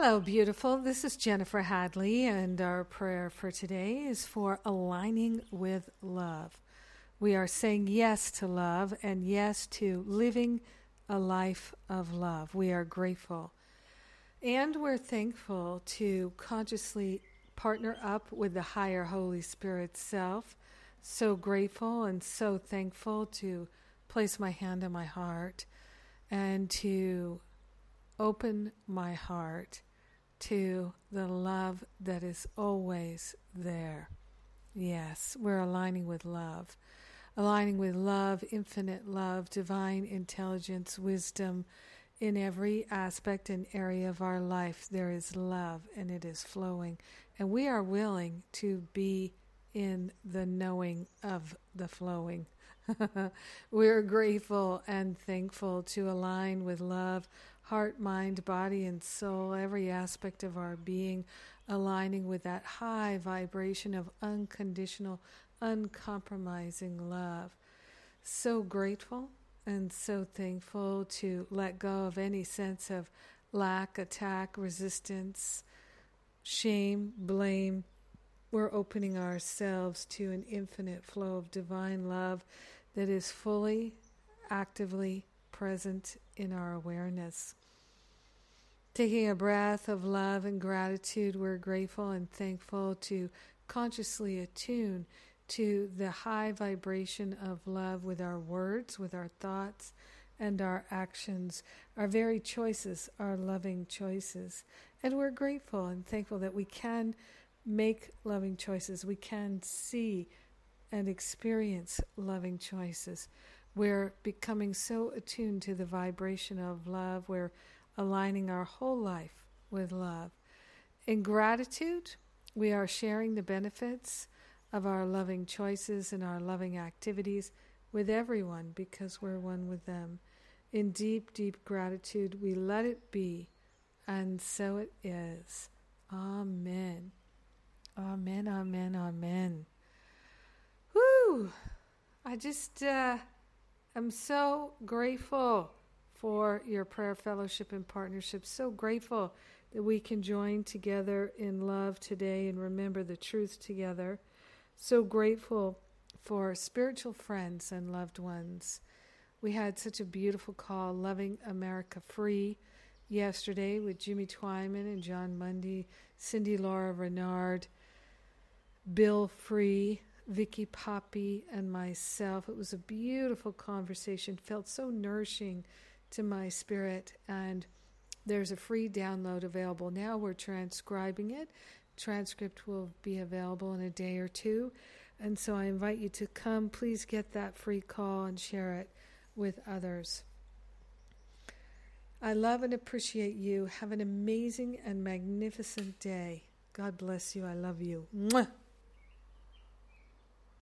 Hello, beautiful. This is Jennifer Hadley, and our prayer for today is for aligning with love. We are saying yes to love and yes to living a life of love. We are grateful. And we're thankful to consciously partner up with the higher Holy Spirit self. So grateful and so thankful to place my hand on my heart and to open my heart to the love that is always there. Yes, we're aligning with love. Aligning with love, infinite love, divine intelligence, wisdom. In every aspect and area of our life, there is love and it is flowing. And we are willing to be in the knowing of the flowing. We're grateful and thankful to align with love, heart, mind, body, and soul, every aspect of our being, aligning with that high vibration of unconditional, uncompromising love. So grateful and so thankful to let go of any sense of lack, attack, resistance, shame, blame. We're opening ourselves to an infinite flow of divine love that is fully, actively present in our awareness. Taking a breath of love and gratitude, we're grateful and thankful to consciously attune to the high vibration of love with our words, with our thoughts, and our actions. Our very choices our loving choices. And we're grateful and thankful that we can make loving choices. We can see and experience loving choices. We're becoming so attuned to the vibration of love, we're aligning our whole life with love. In gratitude, we are sharing the benefits of our loving choices and our loving activities with everyone because we're one with them. In deep, deep gratitude, we let it be, and so it is. Amen. Amen, amen, amen. Whew! I just uh, am so grateful for your prayer fellowship and partnership. So grateful that we can join together in love today and remember the truth together. So grateful for spiritual friends and loved ones. We had such a beautiful call, Loving America Free, yesterday with Jimmy Twyman and Jon Mundy, Cindy Lora-Renard, Bill Free, Vicky Poppy, and myself. It was a beautiful conversation, felt so nourishing to my spirit. And there's a free download available now. We're transcribing it. Transcript will be available in a day or two. And so I invite you to come. Please get that free call and share it with others. I love and appreciate you. Have an amazing and magnificent day. God bless you. I love you. Mwah.